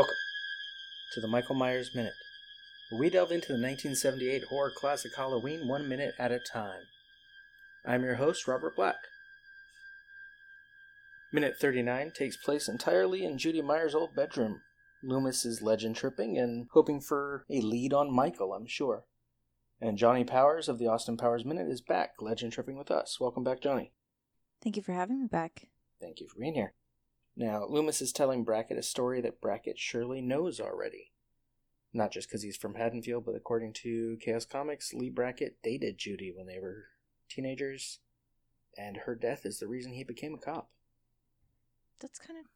Welcome to the Michael Myers Minute, where we delve into the 1978 horror classic Halloween one minute at a time. I'm your host, Robert Black. Minute 39 takes place entirely in Judy Myers' old bedroom. Loomis is legend tripping and hoping for a lead on Michael, I'm sure. And Johnie Powers of the Austin Powers Minute is back, legend tripping with us. Welcome back, Johnie. Thank you for having me back. Thank you for being here. Now, Loomis is telling Brackett a story that Brackett surely knows already. Not just because he's from Haddonfield, but according to Chaos Comics, Lee Brackett dated Judy when they were teenagers, and her death is the reason he became a cop. That's kind of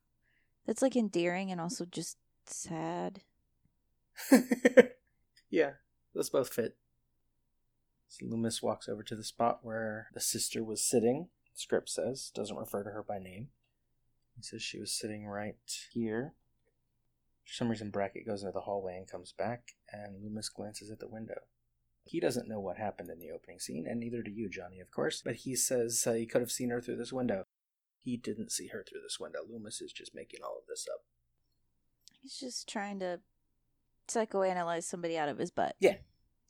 that's like endearing and also just sad. yeah, those both fit. So Loomis walks over to the spot where the sister was sitting. The script says, doesn't refer to her by name. He says she was sitting right here. For some reason, Brackett goes into the hallway and comes back, and Loomis glances at the window. He doesn't know what happened in the opening scene, and neither do you, Johnie, of course, but he says uh, he could have seen her through this window. He didn't see her through this window. Loomis is just making all of this up. He's just trying to psychoanalyze somebody out of his butt. Yeah,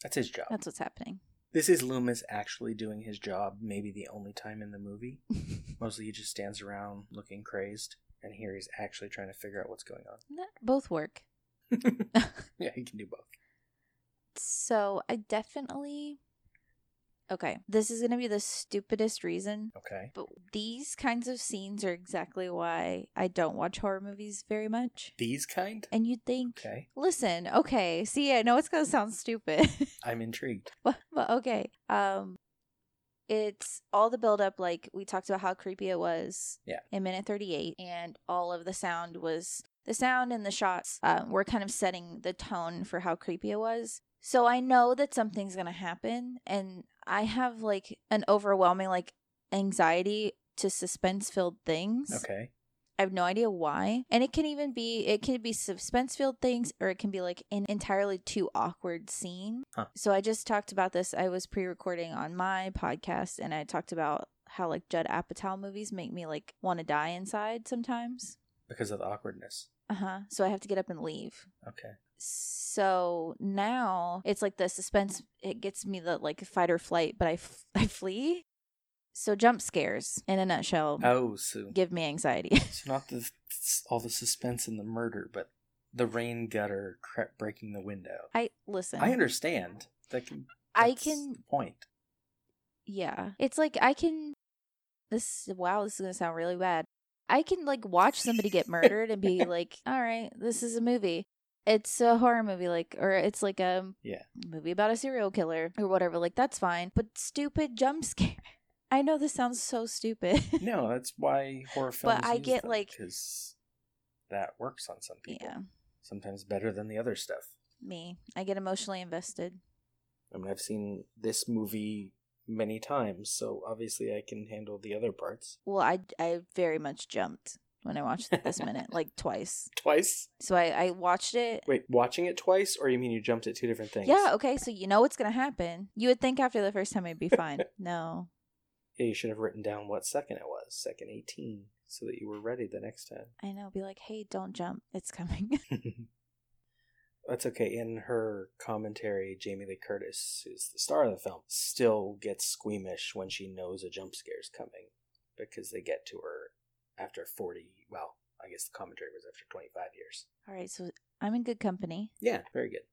that's his job. That's what's happening. This is Loomis actually doing his job, maybe the only time in the movie. Mostly he just stands around looking crazed, and here he's actually trying to figure out what's going on. Both work. yeah, he can do both. So I definitely. Okay, this is going to be the stupidest reason, Okay. but these kinds of scenes are exactly why I don't watch horror movies very much. These kind? And you'd think, Okay. listen, okay, see, I know it's going to sound stupid. I'm intrigued. but, but okay. Um it's all the build up like we talked about how creepy it was Yeah. in minute 38 and all of the sound was the sound and the shots um, were kind of setting the tone for how creepy it was so i know that something's gonna happen and i have like an overwhelming like anxiety to suspense filled things Okay. I have no idea why. And it can even be it can be suspense filled things or it can be like an entirely too awkward scene. Huh. So I just talked about this. I was pre recording on my podcast and I talked about how like Judd Apatow movies make me like want to die inside sometimes. Because of the awkwardness. Uh huh. So I have to get up and leave. Okay. So now it's like the suspense. It gets me the like fight or flight, but I, f- I flee. So jump scares in a nutshell Oh, so, give me anxiety. so not the all the suspense and the murder, but the rain gutter cra- breaking the window. I listen. I understand. That can, I can the point. Yeah. It's like I can this wow, this is gonna sound really bad. I can like watch somebody get murdered and be like, All right, this is a movie. It's a horror movie, like or it's like a Yeah. movie about a serial killer or whatever, like that's fine. But stupid jump scare. I know this sounds so stupid. No, that's why horror films. But I get, them, like- because that works on some people. yeah. Sometimes better than the other stuff. Me. I get emotionally invested. I mean, I've seen this movie many times, so obviously I can handle the other parts. Well, I I very much jumped when I watched it this minute, like twice. Twice? So I, I watched it Wait, watching it twice, or you mean you jumped at two different things? Yeah, okay, so you know what's gonna happen. You would think after the first time it'd be fine. no. Yeah, you should have written down what second it was, second 18, so that you were ready the next time. I know, be like, hey, don't jump. It's coming. That's okay. In her commentary, Jamie Lee Curtis, who's the star of the film, still gets squeamish when she knows a jump scare's coming because they get to her after 40, well, I guess the commentary was after 25 years. All right, so I'm in good company. Yeah, very good.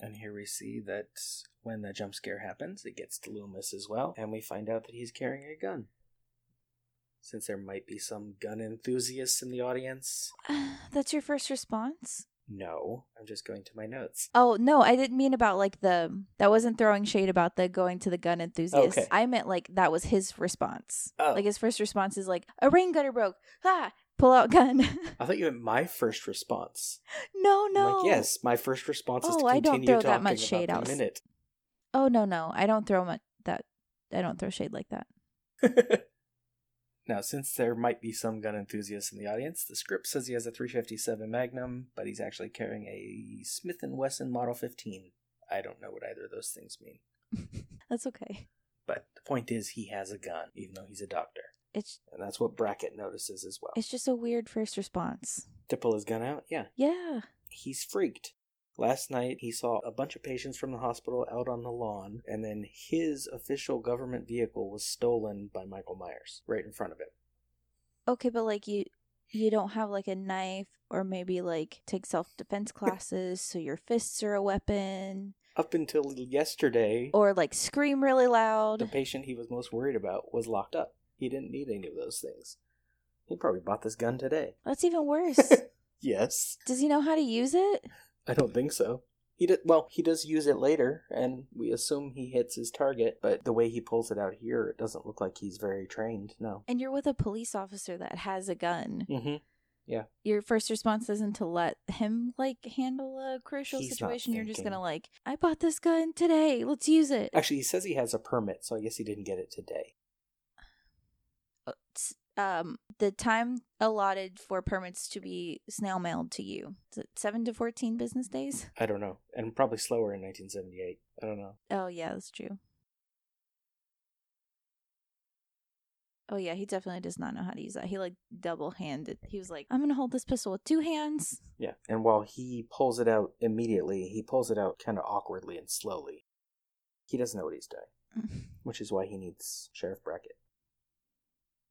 And here we see that when the jump scare happens, it gets to Loomis as well, and we find out that he's carrying a gun. Since there might be some gun enthusiasts in the audience, That's your first response? no, I'm just going to my notes. Oh, no, I didn't mean about like the that wasn't throwing shade about the going to the gun enthusiast. Okay. I meant like that was his response. Oh. Like his first response is like a rain gutter broke. Ah, pull out gun. I thought you meant my first response. no, no. like, yes, my first response is oh, to Oh, I don't continue throw that much shade out. minute. Oh, no, no. I don't throw much that I don't throw shade like that. now, since there might be some gun enthusiasts in the audience, the script says he has a 357 Magnum, but he's actually carrying a Smith & Wesson Model 15. I don't know what either of those things mean. That's okay. But the point is, he has a gun, even though he's a doctor. It's And that's what Brackett notices as well. it's just a weird first response. To pull his gun out? Yeah. Yeah. He's freaked. Last night, he saw a bunch of patients from the hospital out on the lawn, and then his official government vehicle was stolen by Michael Myers right in front of him. Okay, but like you you don't have like a knife or maybe like take self-defense classes so your fists are a weapon Up until yesterday, or like scream really loud. the loud. patient he was most worried about was locked up. He didn't need any of those things. He probably bought this gun today. That's even worse. yes. Does he know how to use it? I don't think so. He did well. He does use it later, and we assume he hits his target. But the way he pulls it out here, it doesn't look like he's very trained. No. And you're with a police officer that has a gun. Mm-hmm. Yeah. Your first response isn't to let him like handle a crucial He's situation. You're just gonna like, I bought this gun today. Let's use it. Actually, he says he has a permit, so I guess he didn't get it today. Um, the time allotted for permits to be snail mailed to you is it seven to fourteen business days? I don't know, and probably slower in 1978. I don't know. Oh yeah, that's true. Oh yeah, he definitely does not know how to use that. He like double handed. He was like, "I'm gonna hold this pistol with two hands." Yeah, and while he pulls it out immediately, he pulls it out kind of awkwardly and slowly. He doesn't know what he's doing, which is why he needs Sheriff Brackett.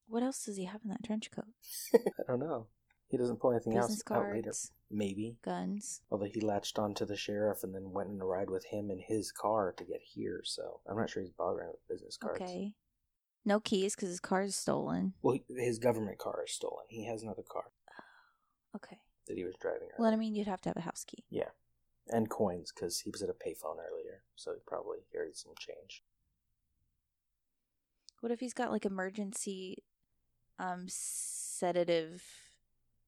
What else does he have in that trench coat? I don't know. He doesn't pull anything Business else out later. Maybe. guns. Although he latched onto the sheriff and then went on a ride with him in his car to get here, so I'm not sure he's bothering with business cards. Okay. No keys because his car is stolen. Well, his government car is stolen. He has another car oh, Okay. that he was driving. Well, I mean, you'd have to have a house key. yeah, and coins because he was at a payphone earlier, so he probably carried some change. What if he's got like emergency, um, sedative,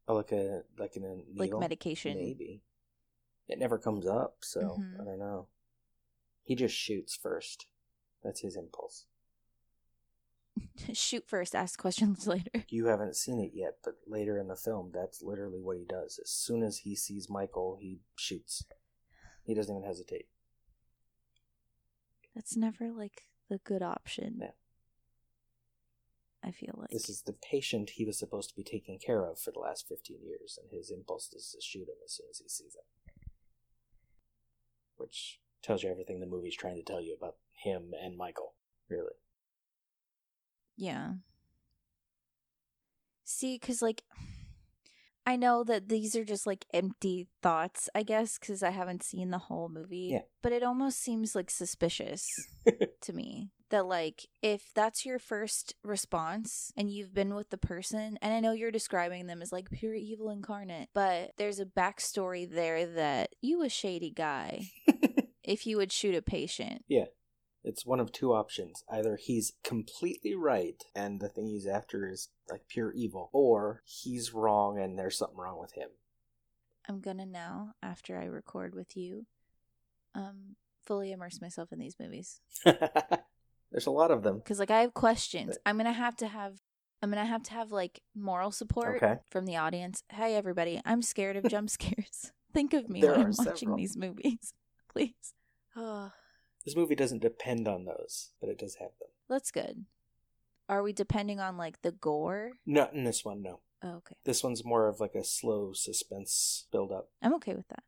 Oh, like a like in a like medication? Maybe. It never comes up, so Mhm. I don't know. He just shoots first. That's his impulse. Shoot first, ask questions later. You haven't seen it yet, but later in the film, that's literally what he does. As soon as he sees Michael, he shoots. He doesn't even hesitate. That's never like the good option. Yeah. I feel like This is the patient he was supposed to be taking care of for the last 15 years, and his impulse is to shoot him as soon as he sees him. Which tells you everything the movie's trying to tell you about him and Michael, really. Yeah. See, because, like, I know that these are just like empty thoughts, I guess, because I haven't seen the whole movie. Yeah. But it almost seems like suspicious to me that, like, if that's your first response and you've been with the person, and I know you're describing them as like pure evil incarnate, but there's a backstory there that you a shady guy if you would shoot a patient. It's one of two options. Either he's completely right and the thing he's after is like pure evil, or he's wrong and there's something wrong with him. I'm gonna now, after I record with you, um, fully immerse myself in these movies there's a lot of them. because, like, I have questions. I'm gonna have to have, I'm gonna have to have like moral support Okay. from the audience. Hey, everybody, I'm scared of jump scares. Think of me There when I'm watching several. these movies, please. Oh, This movie doesn't depend on those, but it does have them. that's good. Are we depending on like the gore? Not in this one, no. Oh, okay, This one's more of like a slow suspense build up. I'm okay with that.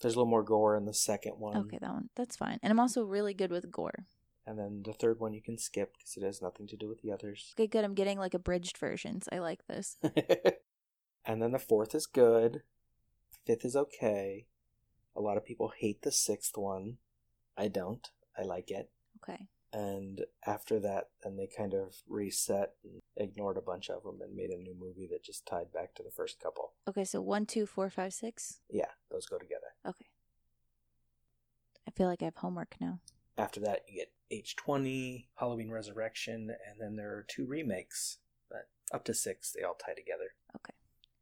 There's a little more gore in the second one. Okay, that one, that's fine. And I'm also really good with gore. And then the third one you can skip because it has nothing to do with the others. Okay, good. I'm getting like abridged versions. I like this. and then the fourth is good. Fifth is okay. A lot of people hate the sixth one. I don't. I like it. Okay. And after that, then they kind of reset and ignored a bunch of them and made a new movie that just tied back to the first couple. Okay, so one, two, four, five, six. Yeah, those go together. Okay. I feel like I have homework now. After that, you get H20, Halloween Resurrection, and then there are two remakes. But up to six, they all tie together.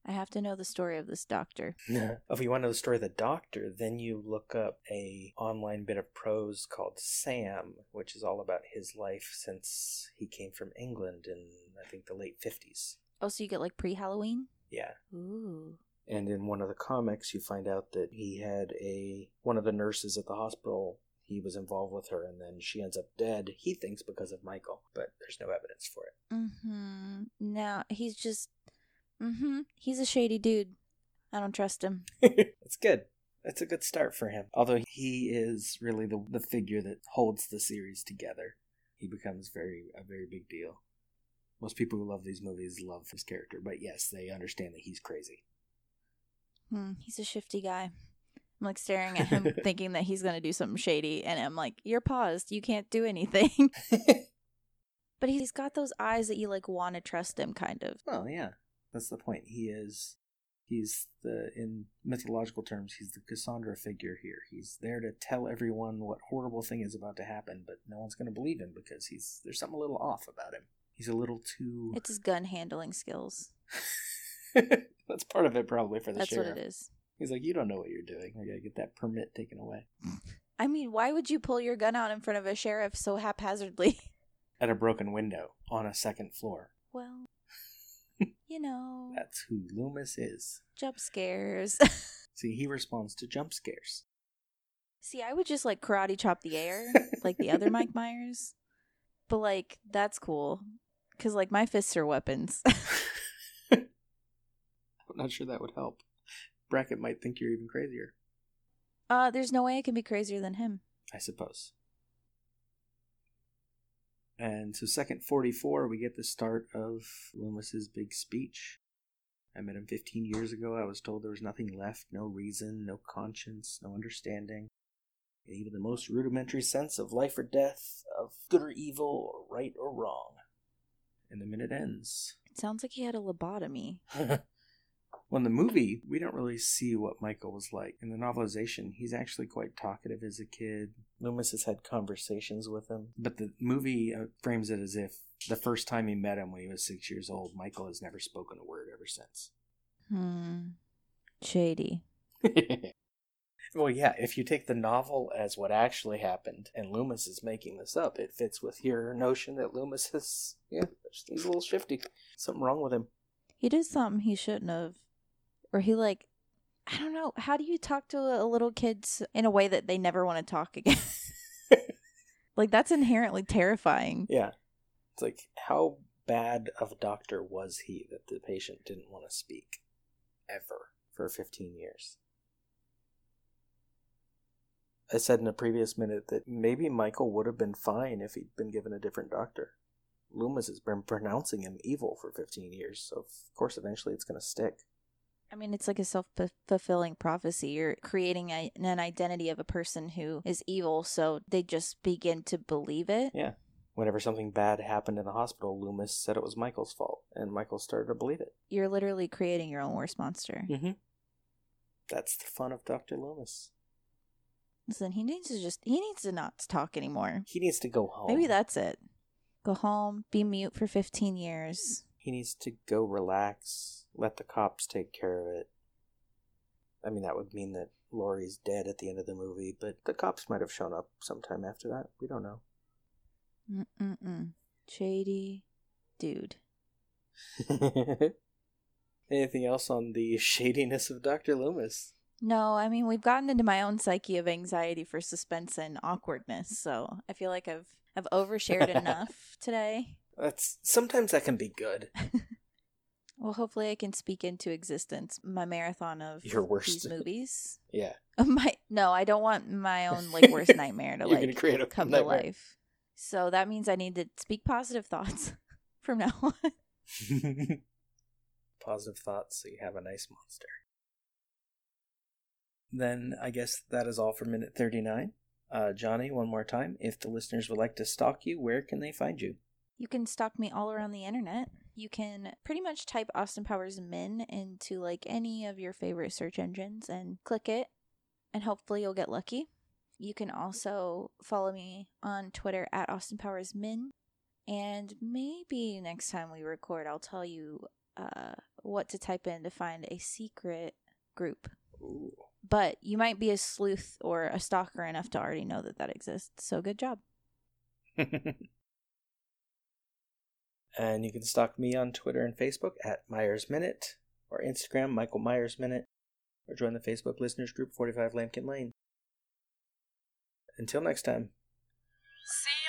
I have to know the story of this doctor. if you want to know the story of the doctor, then you look up a online bit of prose called Sam, which is all about his life since he came from England in I think the late fifties. Oh, so you get like pre Halloween? Yeah. Ooh. And in one of the comics you find out that he had a one of the nurses at the hospital he was involved with her and then she ends up dead, he thinks because of Michael, but there's no evidence for it. Mm-hmm. Now he's just mm-hmm. He's a shady dude. I don't trust him. it's good. That's a good start for him. Although he is really the the figure that holds the series together. He becomes very a very big deal. Most people who love these movies love his character, but yes, they understand that he's crazy. Hmm, he's a shifty guy. I'm like staring at him, thinking that he's gonna do something shady, and I'm like, "You're paused. You can't do anything." but he's got those eyes that you like want to trust him, kind of. well, yeah, that's the point. He is. He's the in mythological terms, he's the Cassandra figure here. He's there to tell everyone what horrible thing is about to happen, but no one's going to believe him because he's there's something a little off about him. He's a little too. It's his gun handling skills. That's part of it, probably for the sheriff. That's sheriff. what it is. He's like, you don't know what you're doing. I gotta get that permit taken away. I mean, why would you pull your gun out in front of a sheriff so haphazardly? At a broken window on a second floor. Well, you know, That's who Loomis is. jump scares. See, he responds to jump scares. See, I would just like karate chop the air like the other Mike Myers. But like that's cool cuz like my fists are weapons. I'm not sure that would help. Brackett might think you're even crazier, uh there's no way I can be crazier than him. I suppose. And so, second 44, we get the start of Loomis's big speech. I met him 15 years ago. I was told there was nothing left, no reason, no conscience, no understanding, and even the most rudimentary sense of life or death, of good or evil, or right or wrong. And the minute ends. It sounds like he had a lobotomy. well, in the movie, we don't really see what Michael was like. In the novelization, he's actually quite talkative as a kid. Loomis has had conversations with him, but the movie uh, frames it as if the first time he met him when he was six years old, Michael has never spoken a word ever since. Hmm. Shady. well, yeah, if you take the novel as what actually happened and Loomis is making this up, it fits with your notion that Loomis is, yeah, he's a little shifty. Something wrong with him. He did something he shouldn't have. Or he like I don't know, how do you talk to a little kids in a way that they never want to talk again? like that's inherently terrifying. Yeah. It's like, how bad of a doctor was he that the patient didn't want to speak ever for 15 years? I said in a previous minute that maybe Michael would have been fine if he'd been given a different doctor. Loomis has been pronouncing him evil for 15 years, so of course eventually it's going to stick. I mean, it's like a self fulfilling prophecy. You're creating a, an identity of a person who is evil, so they just begin to believe it. Yeah. Whenever something bad happened in the hospital, Loomis said it was Michael's fault, and Michael started to believe it. You're literally creating your own worst monster. Mm-hmm. That's the fun of Dr. Loomis. Listen, he needs to just, he needs to not talk anymore. He needs to go home. Maybe that's it. Go home, be mute for 15 years. He needs to go relax, let the cops take care of it. I mean, that would mean that Laurie's dead at the end of the movie, but the cops might have shown up sometime after that. We don't know. Mm-mm-mm. Shady dude. Anything else on the shadiness of Dr. Loomis? No, I mean we've gotten into my own psyche of anxiety for suspense and awkwardness, so I feel like I've I've overshared enough today. That's sometimes that can be good. Well, hopefully I can speak into existence my marathon of Your worst. these movies. Yeah. my no, I don't want my own like worst nightmare to like create a come nightmare. to life. So that means I need to speak positive thoughts from now on. Positive thoughts so you have a nice monster. Then I guess that is all for minute 39. Uh, Johnie, one more time. If the listeners would like to stalk you, where can they find you? You can stalk me all around the internet. You can pretty much type Austin Powers Min into like any of your favorite search engines and click it, and hopefully you'll get lucky. You can also follow me on Twitter at Austin Powers Min. And maybe next time we record, I'll tell you uh, what to type in to find a secret group. Ooh. But you might be a sleuth or a stalker enough to already know that that exists. So good job. and you can stalk me on Twitter and Facebook at Myers Minute or Instagram Michael Myers Minute or join the Facebook listeners group 45 Lampkin Lane. Until next time. See.